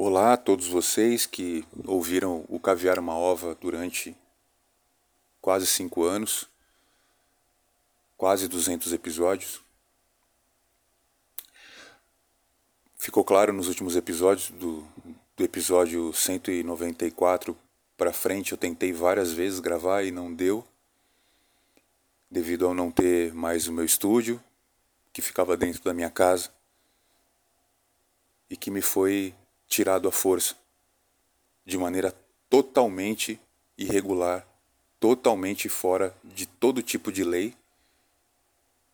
Olá a todos vocês que ouviram o Caviar uma Ova durante quase cinco anos, quase 200 episódios. Ficou claro nos últimos episódios, do, do episódio 194 para frente, eu tentei várias vezes gravar e não deu, devido ao não ter mais o meu estúdio, que ficava dentro da minha casa e que me foi tirado à força, de maneira totalmente irregular, totalmente fora de todo tipo de lei,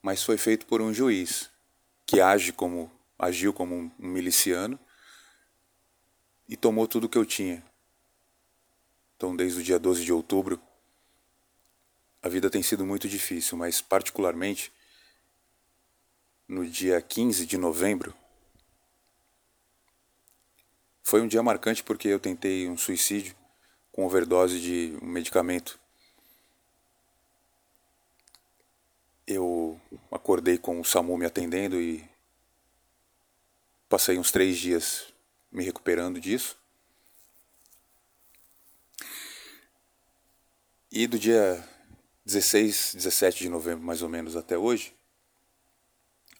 mas foi feito por um juiz que age como agiu como um miliciano e tomou tudo que eu tinha. Então, desde o dia 12 de outubro, a vida tem sido muito difícil, mas particularmente no dia 15 de novembro, foi um dia marcante porque eu tentei um suicídio com overdose de um medicamento. Eu acordei com o SAMU me atendendo e passei uns três dias me recuperando disso. E do dia 16, 17 de novembro, mais ou menos, até hoje,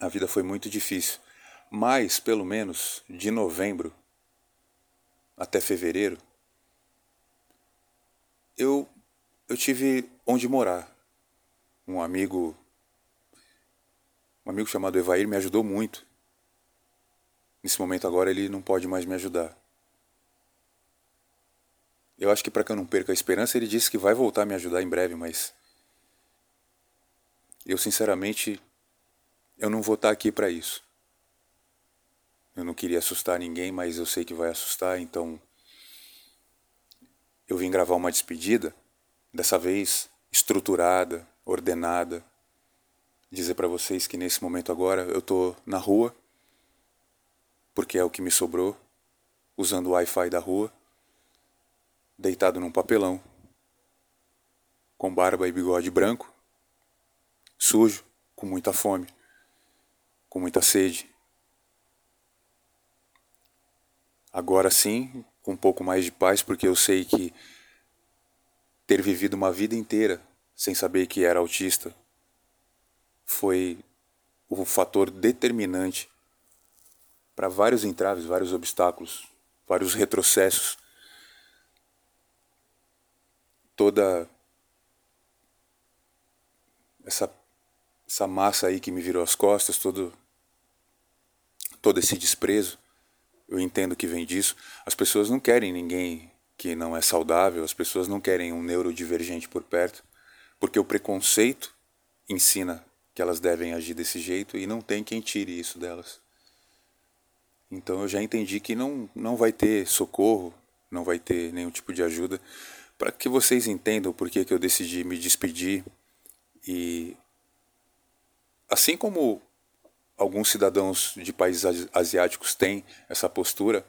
a vida foi muito difícil. Mas, pelo menos, de novembro até fevereiro, eu, eu tive onde morar. Um amigo, um amigo chamado Evair me ajudou muito. Nesse momento agora ele não pode mais me ajudar. Eu acho que para que eu não perca a esperança, ele disse que vai voltar a me ajudar em breve, mas eu sinceramente eu não vou estar aqui para isso. Eu não queria assustar ninguém, mas eu sei que vai assustar, então eu vim gravar uma despedida, dessa vez estruturada, ordenada, dizer para vocês que nesse momento agora eu tô na rua, porque é o que me sobrou, usando o Wi-Fi da rua, deitado num papelão, com barba e bigode branco, sujo, com muita fome, com muita sede Agora sim, com um pouco mais de paz, porque eu sei que ter vivido uma vida inteira sem saber que era autista foi o fator determinante para vários entraves, vários obstáculos, vários retrocessos. Toda essa, essa massa aí que me virou as costas, todo, todo esse desprezo eu entendo que vem disso. As pessoas não querem ninguém que não é saudável, as pessoas não querem um neurodivergente por perto, porque o preconceito ensina que elas devem agir desse jeito e não tem quem tire isso delas. Então eu já entendi que não, não vai ter socorro, não vai ter nenhum tipo de ajuda. Para que vocês entendam por que, que eu decidi me despedir e assim como alguns cidadãos de países asiáticos têm essa postura.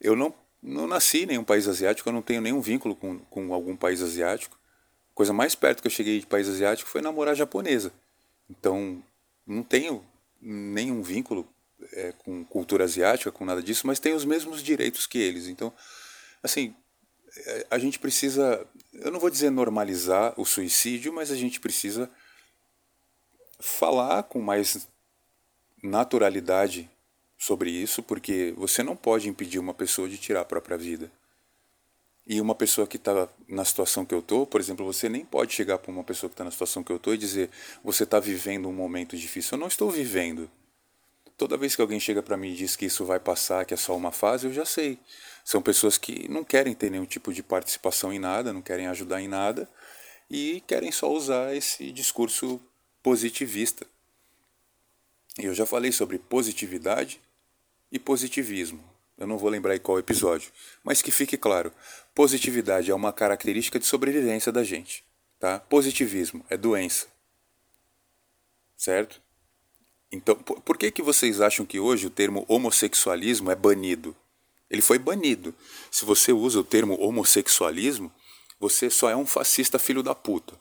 Eu não, não nasci em nenhum país asiático, eu não tenho nenhum vínculo com, com algum país asiático. A coisa mais perto que eu cheguei de país asiático foi namorar japonesa. Então, não tenho nenhum vínculo é, com cultura asiática, com nada disso, mas tenho os mesmos direitos que eles. Então, assim, é, a gente precisa, eu não vou dizer normalizar o suicídio, mas a gente precisa falar com mais naturalidade sobre isso, porque você não pode impedir uma pessoa de tirar a própria vida. E uma pessoa que está na situação que eu estou, por exemplo, você nem pode chegar para uma pessoa que está na situação que eu estou e dizer você está vivendo um momento difícil. Eu não estou vivendo. Toda vez que alguém chega para mim e diz que isso vai passar, que é só uma fase, eu já sei. São pessoas que não querem ter nenhum tipo de participação em nada, não querem ajudar em nada e querem só usar esse discurso positivista eu já falei sobre positividade e positivismo. Eu não vou lembrar em qual episódio, mas que fique claro: positividade é uma característica de sobrevivência da gente, tá? Positivismo é doença. Certo? Então, por que que vocês acham que hoje o termo homossexualismo é banido? Ele foi banido. Se você usa o termo homossexualismo, você só é um fascista filho da puta.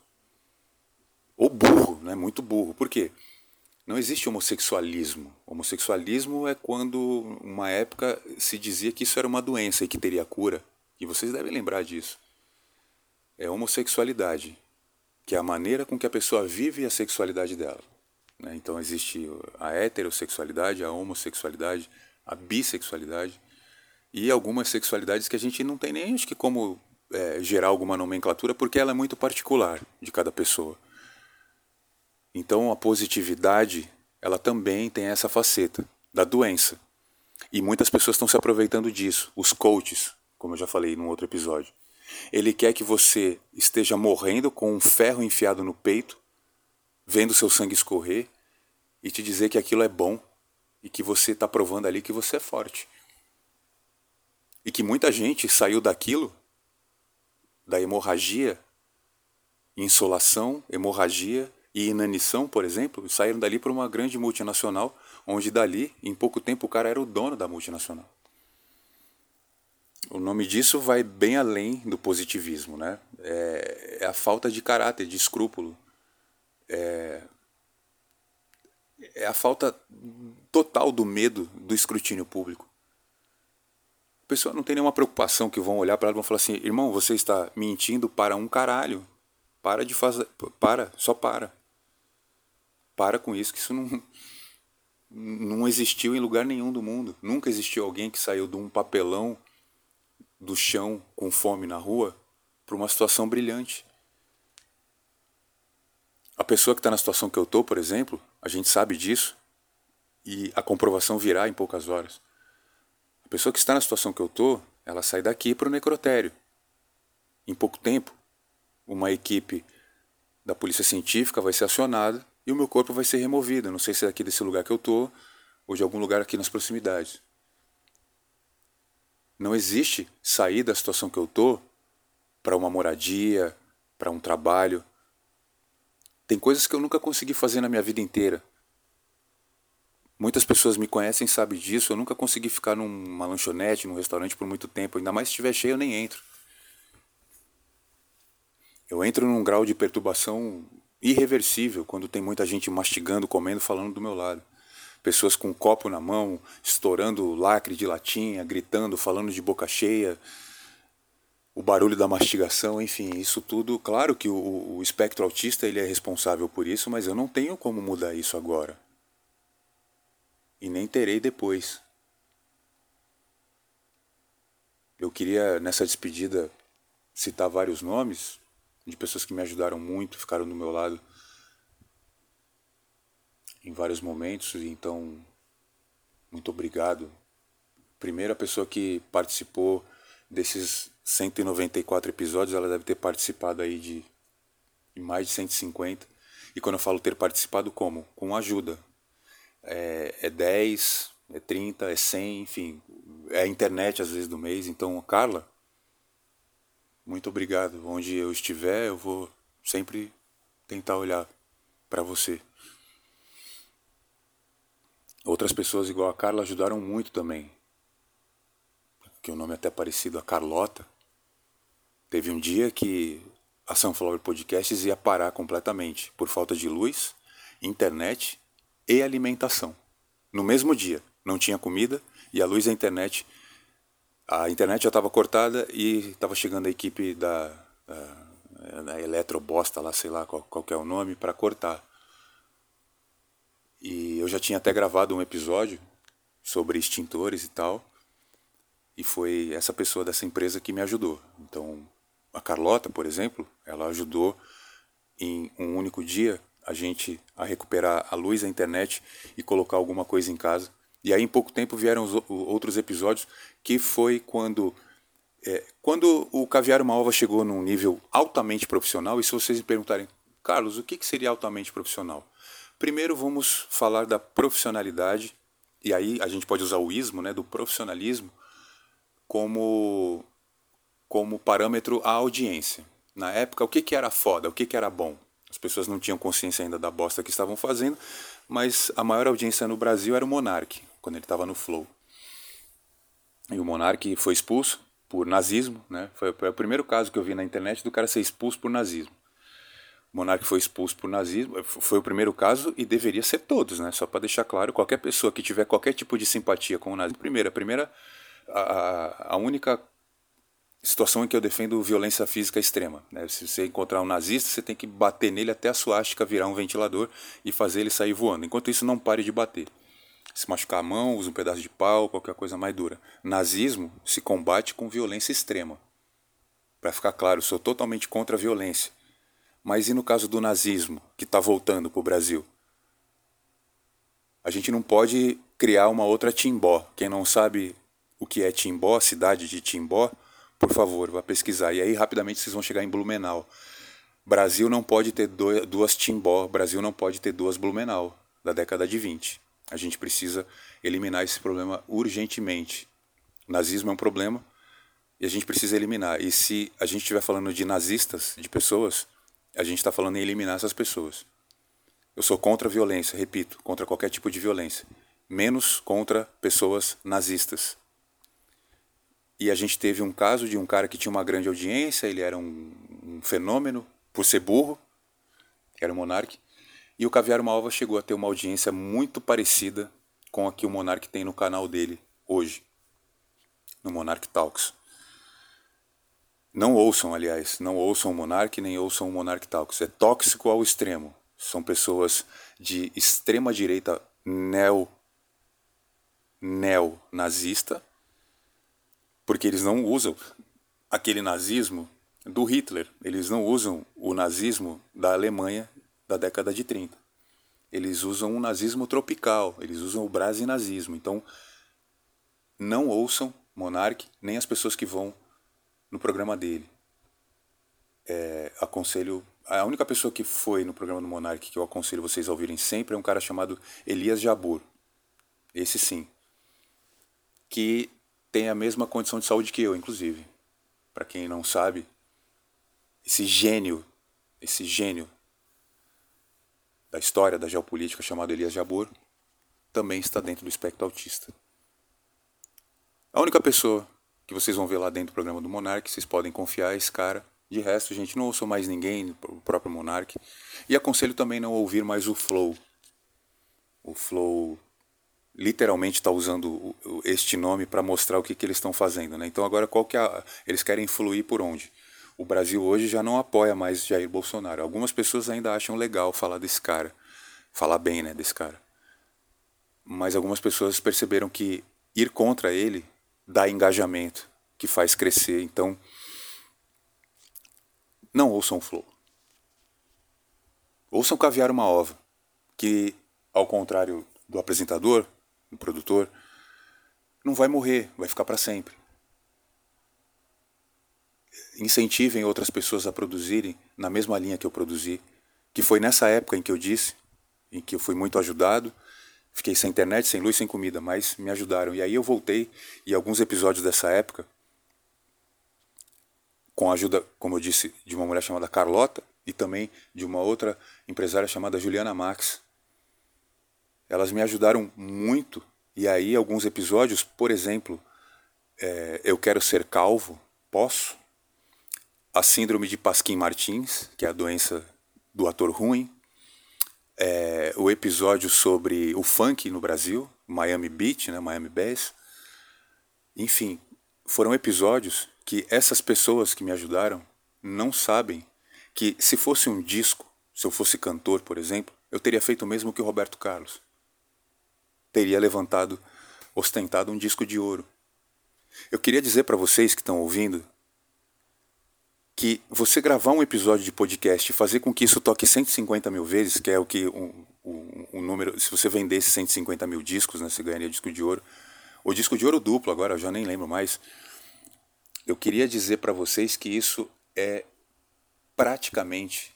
Ou burro, né? Muito burro. Por quê? Não existe homossexualismo. Homossexualismo é quando, uma época, se dizia que isso era uma doença e que teria cura. E vocês devem lembrar disso. É homossexualidade, que é a maneira com que a pessoa vive a sexualidade dela. Né? Então existe a heterossexualidade, a homossexualidade, a bissexualidade e algumas sexualidades que a gente não tem nem acho que como é, gerar alguma nomenclatura porque ela é muito particular de cada pessoa. Então a positividade, ela também tem essa faceta da doença. E muitas pessoas estão se aproveitando disso, os coaches, como eu já falei num outro episódio. Ele quer que você esteja morrendo com um ferro enfiado no peito, vendo seu sangue escorrer e te dizer que aquilo é bom e que você está provando ali que você é forte. E que muita gente saiu daquilo, da hemorragia, insolação, hemorragia, e inanição, por exemplo, saíram dali para uma grande multinacional, onde dali, em pouco tempo, o cara era o dono da multinacional. O nome disso vai bem além do positivismo, né? É, é a falta de caráter, de escrúpulo. É, é a falta total do medo do escrutínio público. A pessoa não tem nenhuma preocupação que vão olhar para ela e vão falar assim: irmão, você está mentindo para um caralho. Para de fazer. Para, só para. Para com isso, que isso não, não existiu em lugar nenhum do mundo. Nunca existiu alguém que saiu de um papelão do chão com fome na rua para uma situação brilhante. A pessoa que está na situação que eu estou, por exemplo, a gente sabe disso e a comprovação virá em poucas horas. A pessoa que está na situação que eu estou, ela sai daqui para o necrotério. Em pouco tempo, uma equipe da polícia científica vai ser acionada e o meu corpo vai ser removido. Não sei se é aqui desse lugar que eu estou ou de algum lugar aqui nas proximidades. Não existe sair da situação que eu estou para uma moradia, para um trabalho. Tem coisas que eu nunca consegui fazer na minha vida inteira. Muitas pessoas me conhecem sabem disso. Eu nunca consegui ficar numa lanchonete, num restaurante por muito tempo. Ainda mais se estiver cheio, eu nem entro. Eu entro num grau de perturbação irreversível quando tem muita gente mastigando, comendo, falando do meu lado. Pessoas com um copo na mão, estourando lacre de latinha, gritando, falando de boca cheia, o barulho da mastigação, enfim, isso tudo. Claro que o, o espectro autista ele é responsável por isso, mas eu não tenho como mudar isso agora. E nem terei depois. Eu queria, nessa despedida, citar vários nomes, de pessoas que me ajudaram muito, ficaram do meu lado em vários momentos, então muito obrigado. Primeira pessoa que participou desses 194 episódios, ela deve ter participado aí de, mais de 150. E quando eu falo ter participado, como? Com ajuda. É, é 10, é 30, é 100, enfim. É a internet às vezes do mês. Então, Carla, muito obrigado. Onde eu estiver, eu vou sempre tentar olhar para você. Outras pessoas igual a Carla ajudaram muito também. Que o nome é até parecido a Carlota. Teve um dia que a Sunflower Podcasts ia parar completamente por falta de luz, internet e alimentação. No mesmo dia, não tinha comida e a luz e a internet a internet já estava cortada e estava chegando a equipe da, da, da Eletrobosta, lá, sei lá qual, qual é o nome, para cortar. E eu já tinha até gravado um episódio sobre extintores e tal. E foi essa pessoa dessa empresa que me ajudou. Então, a Carlota, por exemplo, ela ajudou em um único dia a gente a recuperar a luz, a internet e colocar alguma coisa em casa e aí, em pouco tempo, vieram os outros episódios, que foi quando. É, quando o Caviar Uma Ova chegou num nível altamente profissional, e se vocês me perguntarem, Carlos, o que, que seria altamente profissional? Primeiro, vamos falar da profissionalidade, e aí a gente pode usar o ismo, né, do profissionalismo, como, como parâmetro à audiência. Na época, o que, que era foda, o que, que era bom? As pessoas não tinham consciência ainda da bosta que estavam fazendo, mas a maior audiência no Brasil era o Monark quando ele estava no Flow. E o Monark foi expulso por nazismo, né? Foi, o primeiro caso que eu vi na internet do cara ser expulso por nazismo. O monarca foi expulso por nazismo, foi o primeiro caso e deveria ser todos, né? Só para deixar claro, qualquer pessoa que tiver qualquer tipo de simpatia com o nazismo, primeiro, a primeira, a, a única situação em que eu defendo violência física extrema. Né? Se você encontrar um nazista, você tem que bater nele até a suástica virar um ventilador e fazer ele sair voando. Enquanto isso, não pare de bater. Se machucar a mão, use um pedaço de pau, qualquer coisa mais dura. Nazismo se combate com violência extrema. Para ficar claro, sou totalmente contra a violência. Mas e no caso do nazismo, que está voltando para o Brasil? A gente não pode criar uma outra Timbó. Quem não sabe o que é Timbó, cidade de Timbó, por favor, vá pesquisar. E aí rapidamente vocês vão chegar em Blumenau. Brasil não pode ter duas Timbó, Brasil não pode ter duas Blumenau, da década de 20. A gente precisa eliminar esse problema urgentemente. O nazismo é um problema e a gente precisa eliminar. E se a gente estiver falando de nazistas, de pessoas, a gente está falando em eliminar essas pessoas. Eu sou contra a violência, repito, contra qualquer tipo de violência. Menos contra pessoas nazistas. E a gente teve um caso de um cara que tinha uma grande audiência, ele era um, um fenômeno por ser burro, era o Monark. E o Caviar Malva chegou a ter uma audiência muito parecida com a que o Monark tem no canal dele hoje, no Monark Talks. Não ouçam, aliás, não ouçam o Monark nem ouçam o Monark Talks. É tóxico ao extremo. São pessoas de extrema direita neo neo-nazista porque eles não usam aquele nazismo do Hitler, eles não usam o nazismo da Alemanha da década de 30. Eles usam o nazismo tropical, eles usam o brasinazismo. Então, não ouçam Monark nem as pessoas que vão no programa dele. É, aconselho a única pessoa que foi no programa do Monark que eu aconselho vocês a ouvirem sempre é um cara chamado Elias Jabur. Esse sim. Que tem a mesma condição de saúde que eu, inclusive. Para quem não sabe, esse gênio, esse gênio da história da geopolítica chamado Elias Jabor, também está dentro do espectro autista. A única pessoa que vocês vão ver lá dentro do programa do Monark, vocês podem confiar é esse cara. De resto, gente, não ouçam mais ninguém, o próprio Monark. E aconselho também não ouvir mais o Flow. O Flow literalmente está usando este nome para mostrar o que, que eles estão fazendo. Né? Então agora qual que é a, eles querem influir por onde? O Brasil hoje já não apoia mais Jair Bolsonaro. Algumas pessoas ainda acham legal falar desse cara, falar bem né, desse cara. Mas algumas pessoas perceberam que ir contra ele dá engajamento, que faz crescer. Então, não ouçam o Flow. Ouçam Caviar uma Ova, que, ao contrário do apresentador, um produtor, não vai morrer, vai ficar para sempre. Incentivem outras pessoas a produzirem na mesma linha que eu produzi, que foi nessa época em que eu disse, em que eu fui muito ajudado, fiquei sem internet, sem luz, sem comida, mas me ajudaram. E aí eu voltei e alguns episódios dessa época, com a ajuda, como eu disse, de uma mulher chamada Carlota e também de uma outra empresária chamada Juliana Max, elas me ajudaram muito. E aí, alguns episódios, por exemplo, é, Eu Quero Ser Calvo, Posso? A Síndrome de Pasquim Martins, que é a doença do ator ruim. É, o episódio sobre o funk no Brasil, Miami Beach, né, Miami Bass. Enfim, foram episódios que essas pessoas que me ajudaram não sabem que se fosse um disco, se eu fosse cantor, por exemplo, eu teria feito o mesmo que o Roberto Carlos teria levantado, ostentado um disco de ouro. Eu queria dizer para vocês que estão ouvindo que você gravar um episódio de podcast e fazer com que isso toque 150 mil vezes, que é o que um, um, um número, se você vendesse 150 mil discos, né, você ganharia disco de ouro. O disco de ouro duplo, agora eu já nem lembro mais. Eu queria dizer para vocês que isso é praticamente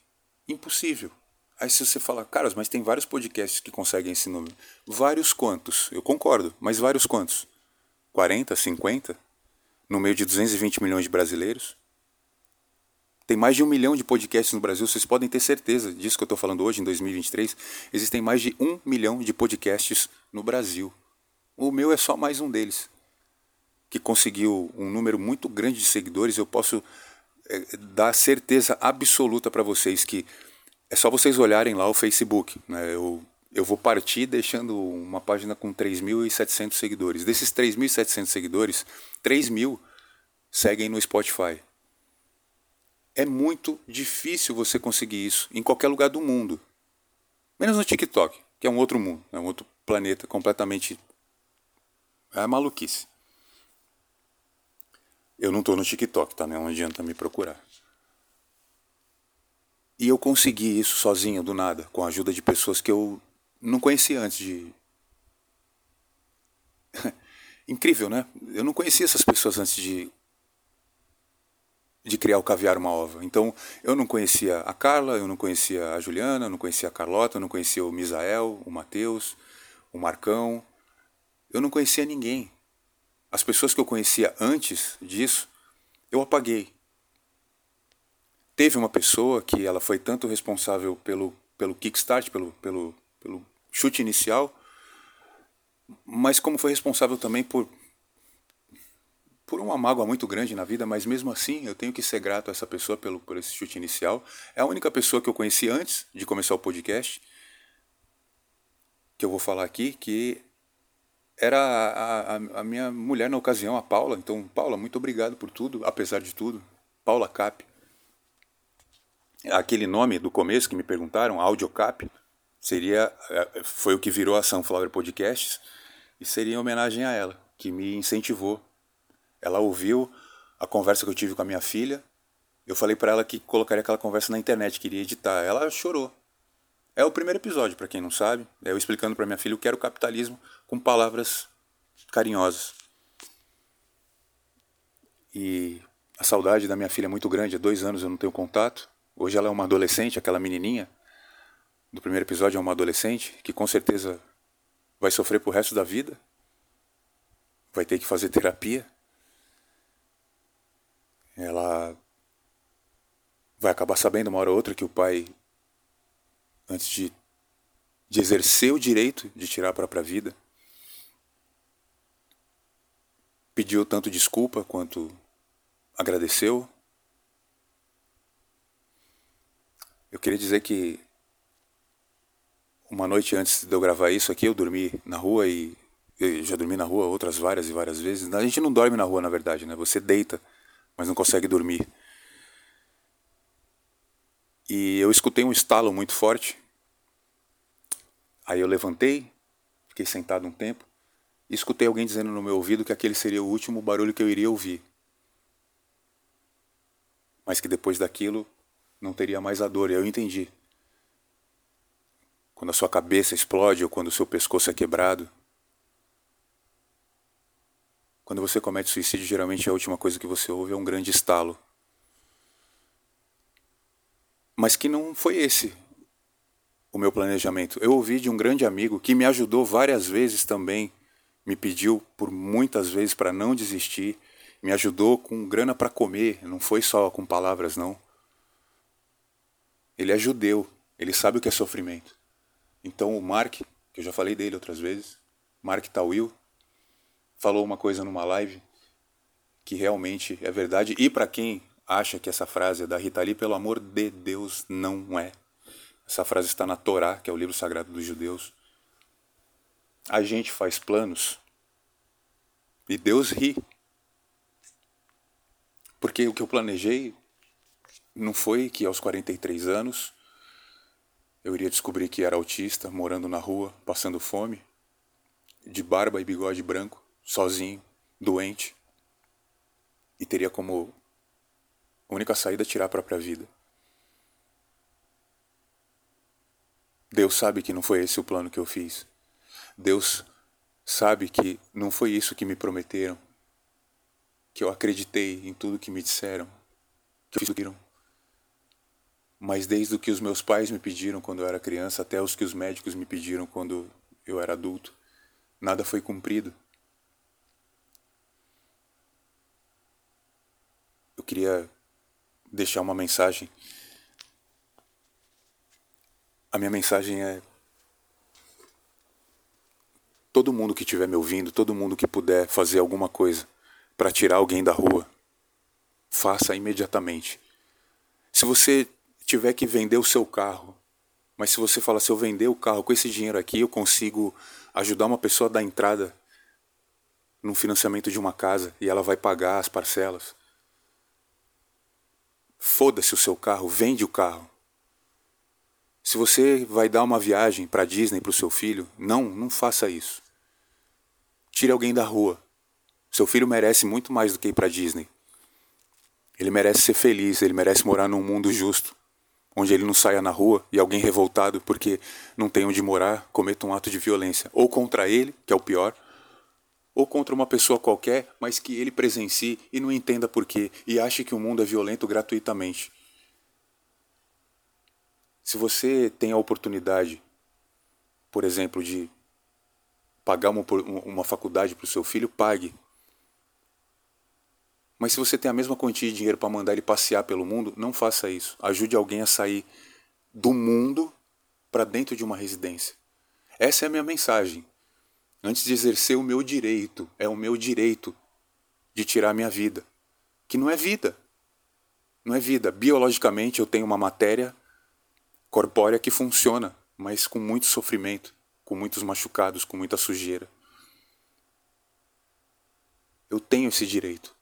impossível. Aí se você fala, caras, mas tem vários podcasts que conseguem esse número. Vários quantos? Eu concordo, mas vários quantos? 40, 50? No meio de 220 milhões de brasileiros? Tem mais de um milhão de podcasts no Brasil, vocês podem ter certeza disso que eu estou falando hoje, em 2023. Existem mais de um milhão de podcasts no Brasil. O meu é só mais um deles, que conseguiu um número muito grande de seguidores. Eu posso é, dar certeza absoluta para vocês que é só vocês olharem lá o Facebook. Né? Eu, eu vou partir deixando uma página com 3.700 seguidores. Desses 3.700 seguidores, 3.000 seguem no Spotify. É muito difícil você conseguir isso em qualquer lugar do mundo. Menos no TikTok, que é um outro mundo, é um outro planeta completamente. É maluquice. Eu não estou no TikTok, tá? Não adianta me procurar. E eu consegui isso sozinho, do nada, com a ajuda de pessoas que eu não conhecia antes de. Incrível, né? Eu não conhecia essas pessoas antes de de criar o Caviar Uma Ova. Então, eu não conhecia a Carla, eu não conhecia a Juliana, eu não conhecia a Carlota, eu não conhecia o Misael, o Matheus, o Marcão. Eu não conhecia ninguém. As pessoas que eu conhecia antes disso, eu apaguei. Teve uma pessoa que ela foi tanto responsável pelo, pelo kickstart, pelo, pelo, pelo chute inicial, mas como foi responsável também por por uma mágoa muito grande na vida, mas mesmo assim eu tenho que ser grato a essa pessoa pelo, por esse chute inicial. É a única pessoa que eu conheci antes de começar o podcast, que eu vou falar aqui, que era a, a, a minha mulher na ocasião, a Paula. Então, Paula, muito obrigado por tudo, apesar de tudo. Paula Cap. Aquele nome do começo que me perguntaram, Audiocap, seria, é, foi o que virou a Sunflower Podcasts, e seria em homenagem a ela, que me incentivou ela ouviu a conversa que eu tive com a minha filha. Eu falei para ela que colocaria aquela conversa na internet, queria editar. Ela chorou. É o primeiro episódio, para quem não sabe. É eu explicando para minha filha o que era o capitalismo com palavras carinhosas. E a saudade da minha filha é muito grande. Há dois anos eu não tenho contato. Hoje ela é uma adolescente, aquela menininha do primeiro episódio é uma adolescente que com certeza vai sofrer pro resto da vida. Vai ter que fazer terapia ela vai acabar sabendo uma hora ou outra que o pai, antes de, de exercer o direito de tirar a própria vida, pediu tanto desculpa quanto agradeceu. Eu queria dizer que uma noite antes de eu gravar isso aqui, eu dormi na rua e eu já dormi na rua outras várias e várias vezes. A gente não dorme na rua, na verdade, né? Você deita mas não consegue dormir. E eu escutei um estalo muito forte. Aí eu levantei, fiquei sentado um tempo e escutei alguém dizendo no meu ouvido que aquele seria o último barulho que eu iria ouvir. Mas que depois daquilo não teria mais a dor. E eu entendi. Quando a sua cabeça explode ou quando o seu pescoço é quebrado, quando você comete suicídio, geralmente a última coisa que você ouve é um grande estalo. Mas que não foi esse o meu planejamento. Eu ouvi de um grande amigo que me ajudou várias vezes também, me pediu por muitas vezes para não desistir, me ajudou com grana para comer, não foi só com palavras não. Ele é judeu, ele sabe o que é sofrimento. Então o Mark, que eu já falei dele outras vezes, Mark Tawil, falou uma coisa numa live que realmente é verdade. E para quem acha que essa frase é da Rita Lee, pelo amor de Deus, não é. Essa frase está na Torá, que é o livro sagrado dos judeus. A gente faz planos e Deus ri. Porque o que eu planejei não foi que aos 43 anos eu iria descobrir que era autista, morando na rua, passando fome, de barba e bigode branco sozinho, doente, e teria como única saída tirar a própria vida. Deus sabe que não foi esse o plano que eu fiz. Deus sabe que não foi isso que me prometeram, que eu acreditei em tudo que me disseram, que fizeram. Mas desde o que os meus pais me pediram quando eu era criança até os que os médicos me pediram quando eu era adulto, nada foi cumprido. Queria deixar uma mensagem. A minha mensagem é: todo mundo que estiver me ouvindo, todo mundo que puder fazer alguma coisa para tirar alguém da rua, faça imediatamente. Se você tiver que vender o seu carro Mas se você fala, se eu vender o carro com esse dinheiro aqui, eu consigo ajudar uma pessoa a dar entrada no financiamento de uma casa e ela vai pagar as parcelas. Foda-se o seu carro, vende o carro. Se você vai dar uma viagem para Disney para o seu filho, não, não faça isso. Tire alguém da rua. Seu filho merece muito mais do que ir para Disney. Ele merece ser feliz, ele merece morar num mundo justo, onde ele não saia na rua e alguém revoltado porque não tem onde morar cometa um ato de violência, ou contra ele, que é o pior, ou contra uma pessoa qualquer, mas que ele presencie e não entenda por quê e ache que o mundo é violento gratuitamente. Se você tem a oportunidade, por exemplo, de pagar uma, uma faculdade para o seu filho, pague. Mas se você tem a mesma quantia de dinheiro para mandar ele passear pelo mundo, não faça isso. Ajude alguém a sair do mundo para dentro de uma residência. Essa é a minha mensagem. Antes de exercer o meu direito, é o meu direito de tirar a minha vida. Que não é vida. Não é vida. Biologicamente eu tenho uma matéria corpórea que funciona, mas com muito sofrimento, com muitos machucados, com muita sujeira. Eu tenho esse direito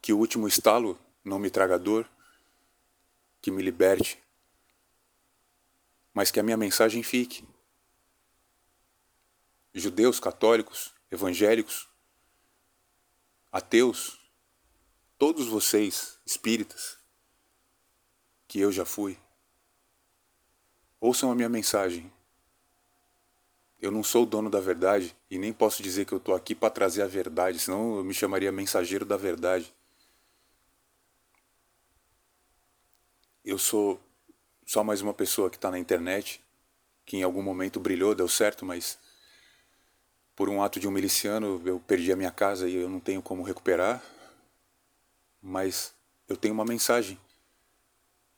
que o último estalo não me traga dor, que me liberte, mas que a minha mensagem fique. Judeus, católicos, evangélicos, ateus, todos vocês, espíritas, que eu já fui, ouçam a minha mensagem. Eu não sou o dono da verdade e nem posso dizer que eu estou aqui para trazer a verdade, senão eu me chamaria mensageiro da verdade. eu sou só mais uma pessoa que está na internet, que em algum momento brilhou, deu certo, mas por um ato de um miliciano eu perdi a minha casa e eu não tenho como recuperar. Mas eu tenho uma mensagem.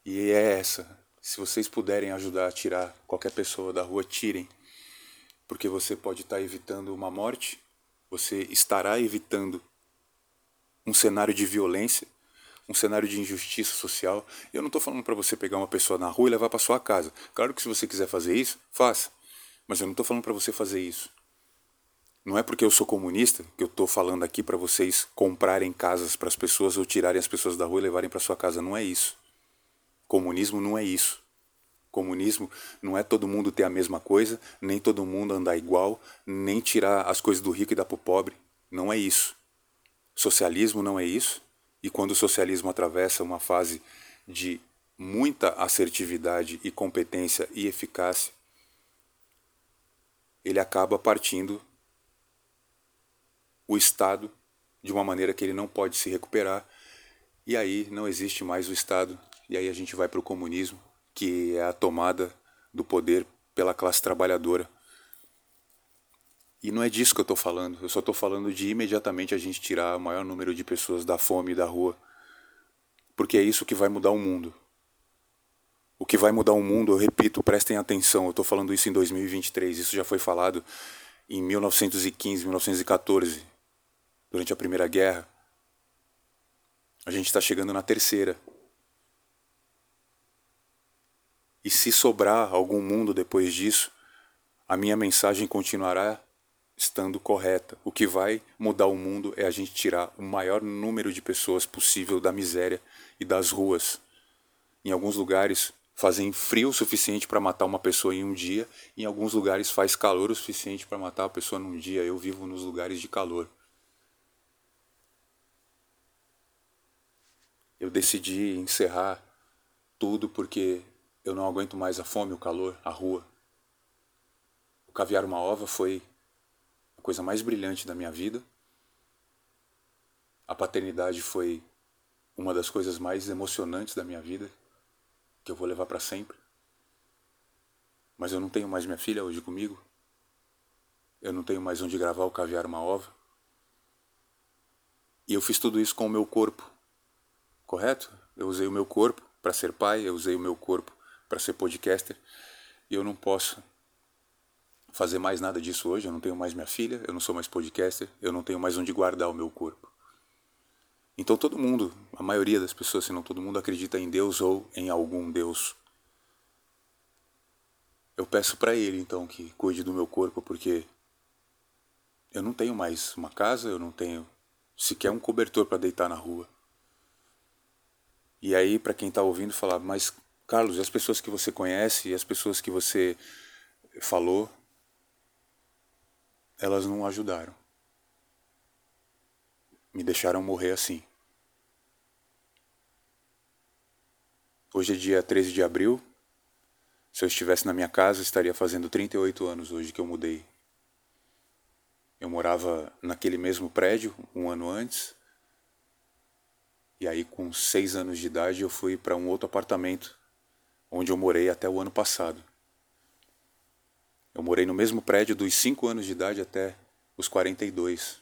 E é essa. Se vocês puderem ajudar a tirar qualquer pessoa da rua, tirem. Porque você pode estar evitando uma morte, você estará evitando um cenário de violência um cenário de injustiça social. Eu não estou falando para você pegar uma pessoa na rua e levar para sua casa. Claro que se você quiser fazer isso, faça. Mas eu não estou falando para você fazer isso. Não é porque eu sou comunista que eu estou falando aqui para vocês comprarem casas para as pessoas ou tirarem as pessoas da rua e levarem para sua casa. Não é isso. Comunismo não é isso. Comunismo não é todo mundo ter a mesma coisa, nem todo mundo andar igual, nem tirar as coisas do rico e dar para o pobre. Não é isso. Socialismo não é isso. E quando o socialismo atravessa uma fase de muita assertividade e competência e eficácia, ele acaba partindo o Estado de uma maneira que ele não pode se recuperar, e aí não existe mais o Estado, e aí a gente vai para o comunismo, que é a tomada do poder pela classe trabalhadora e não é disso que eu estou falando. Eu só estou falando de imediatamente a gente tirar o maior número de pessoas da fome e da rua. Porque é isso que vai mudar o mundo. O que vai mudar o mundo, eu repito, prestem atenção, eu estou falando isso em 2023. Isso já foi falado em 1915, 1914, durante a Primeira Guerra. A gente está chegando na terceira. E se sobrar algum mundo depois disso, a minha mensagem continuará estando correta. O que vai mudar o mundo é a gente tirar o maior número de pessoas possível da miséria e das ruas. Em alguns lugares fazem frio o suficiente para matar uma pessoa em um dia, em alguns lugares faz calor o suficiente para matar a pessoa num dia. Eu vivo nos lugares de calor. Eu decidi encerrar tudo porque eu não aguento mais a fome, o calor, a rua. O caviar uma ova foi a coisa mais brilhante da minha vida. A paternidade foi uma das coisas mais emocionantes da minha vida, que eu vou levar para sempre. Mas eu não tenho mais minha filha hoje comigo. Eu não tenho mais onde gravar o caviar uma ova. E eu fiz tudo isso com o meu corpo. Correto? Eu usei o meu corpo para ser pai, eu usei o meu corpo para ser podcaster. E eu não posso fazer mais nada disso hoje. Eu não tenho mais minha filha, eu não sou mais podcaster, eu não tenho mais onde guardar o meu corpo. Então todo mundo, a maioria das pessoas, se não todo mundo, acredita em Deus ou em algum Deus eu peço para Ele então que cuide do meu corpo, porque eu não tenho mais uma casa, eu não tenho sequer um cobertor para deitar na rua. E aí, para quem está ouvindo, falar, mas Carlos, as pessoas que você conhece e as pessoas que você falou, elas não ajudaram. Me deixaram morrer assim. Hoje é dia 13 de abril. Se eu estivesse na minha casa, estaria fazendo 38 anos hoje que eu mudei. Eu morava naquele mesmo prédio um ano antes. E aí, com seis anos de idade, eu fui para um outro apartamento, onde eu morei até o ano passado. Eu morei no mesmo prédio dos cinco anos de idade até os 42.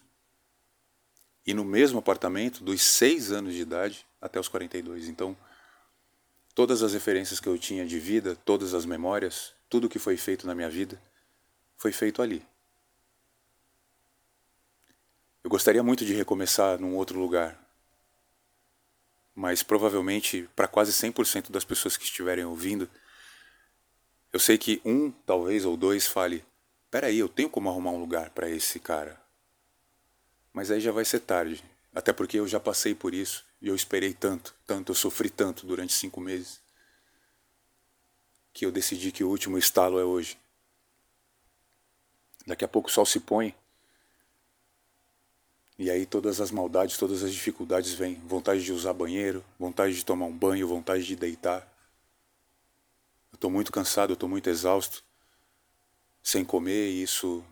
E no mesmo apartamento dos seis anos de idade até os 42. Então, todas as referências que eu tinha de vida, todas as memórias, tudo que foi feito na minha vida, foi feito ali. Eu gostaria muito de recomeçar num outro lugar, mas provavelmente para quase 100% das pessoas que estiverem ouvindo, eu sei que um, talvez, ou dois fale: peraí, eu tenho como arrumar um lugar para esse cara. Mas aí já vai ser tarde, até porque eu já passei por isso e eu esperei tanto, tanto, eu sofri tanto durante cinco meses, que eu decidi que o último estalo é hoje. Daqui a pouco o sol se põe, e aí todas as maldades, todas as dificuldades vêm. Vontade de usar banheiro, vontade de tomar um banho, vontade de deitar. Eu estou muito cansado, eu estou muito exausto, sem comer, e isso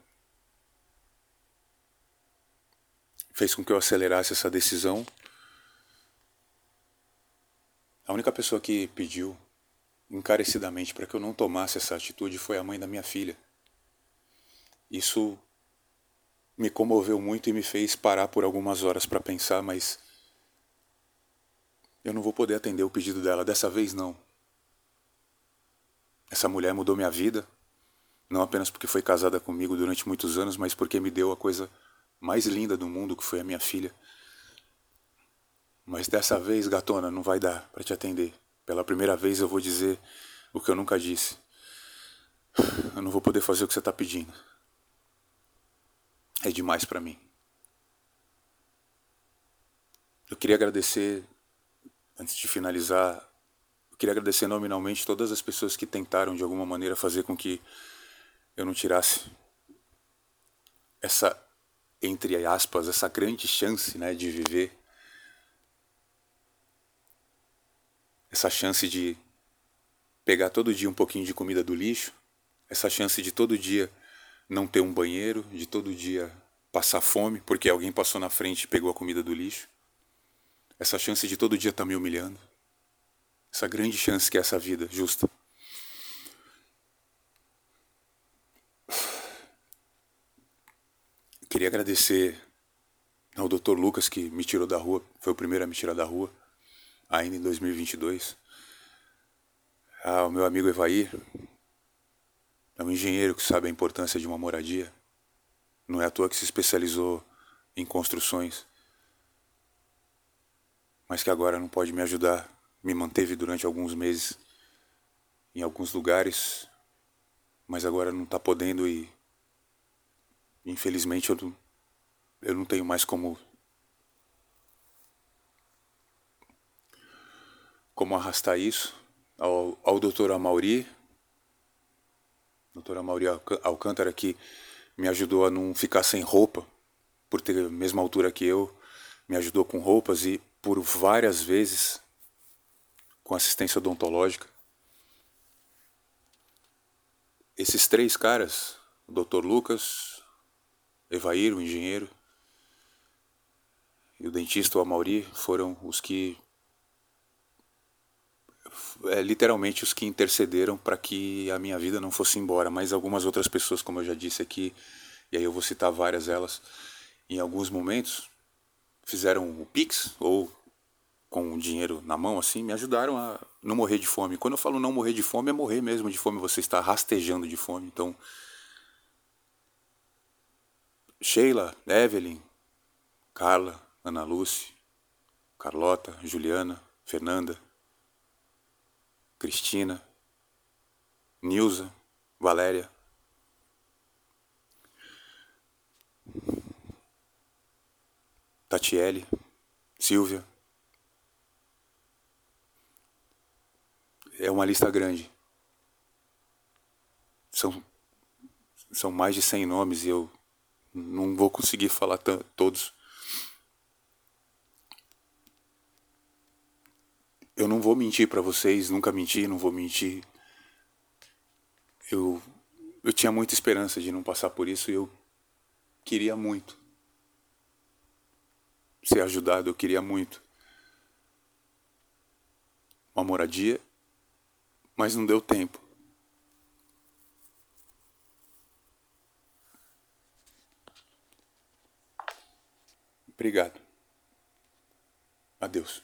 fez com que eu acelerasse essa decisão a única pessoa que pediu encarecidamente para que eu não tomasse essa atitude foi a mãe da minha filha. Isso me comoveu muito e me fez parar por algumas horas para pensar, mas eu não vou poder atender o pedido dela dessa vez não. Essa mulher mudou minha vida, não apenas porque foi casada comigo durante muitos anos, mas porque me deu a coisa mais linda do mundo, que foi a minha filha. Mas dessa vez, gatona, não vai dar para te atender. Pela primeira vez eu vou dizer o que eu nunca disse. Eu não vou poder fazer o que você está pedindo. É demais para mim. Eu queria agradecer, antes de finalizar, eu queria agradecer nominalmente todas as pessoas que tentaram de alguma maneira fazer com que eu não tirasse essa, entre aspas, essa grande chance né, de viver essa chance de pegar todo dia um pouquinho de comida do lixo, essa chance de todo dia não ter um banheiro, de todo dia passar fome porque alguém passou na frente e pegou a comida do lixo, essa chance de todo dia estar tá me humilhando, essa grande chance que é essa vida justa. Queria agradecer ao Dr. Lucas que me tirou da rua, foi o primeiro a me tirar da rua ainda em 2022. Ah, o meu amigo Evair é um engenheiro que sabe a importância de uma moradia. Não é à toa que se especializou em construções, mas que agora não pode me ajudar. Me manteve durante alguns meses em alguns lugares, mas agora não está podendo e infelizmente eu não, eu não tenho mais como como arrastar isso ao, ao doutor Amauri, doutor Amauri Alcântara, que me ajudou a não ficar sem roupa, por ter a mesma altura que eu, me ajudou com roupas e por várias vezes com assistência odontológica. Esses três caras, o Dr. Lucas, Evair, o engenheiro, e o dentista, o Amauri, foram os que é, literalmente os que intercederam para que a minha vida não fosse embora, mas algumas outras pessoas, como eu já disse aqui, e aí eu vou citar várias elas, em alguns momentos fizeram o Pix ou com o dinheiro na mão assim, me ajudaram a não morrer de fome. Quando eu falo não morrer de fome, é morrer mesmo de fome, você está rastejando de fome. Então, Sheila, Evelyn, Carla, Ana Lúcia, Carlota, Juliana, Fernanda, Cristina, Nilza, Valéria. Tatiele, Silvia. É uma lista grande. São, são mais de 100 nomes e eu não vou conseguir falar todos. Eu não vou mentir para vocês, nunca menti, não vou mentir. Eu, eu tinha muita esperança de não passar por isso e eu queria muito ser ajudado, eu queria muito uma moradia, mas não deu tempo. Obrigado. Adeus.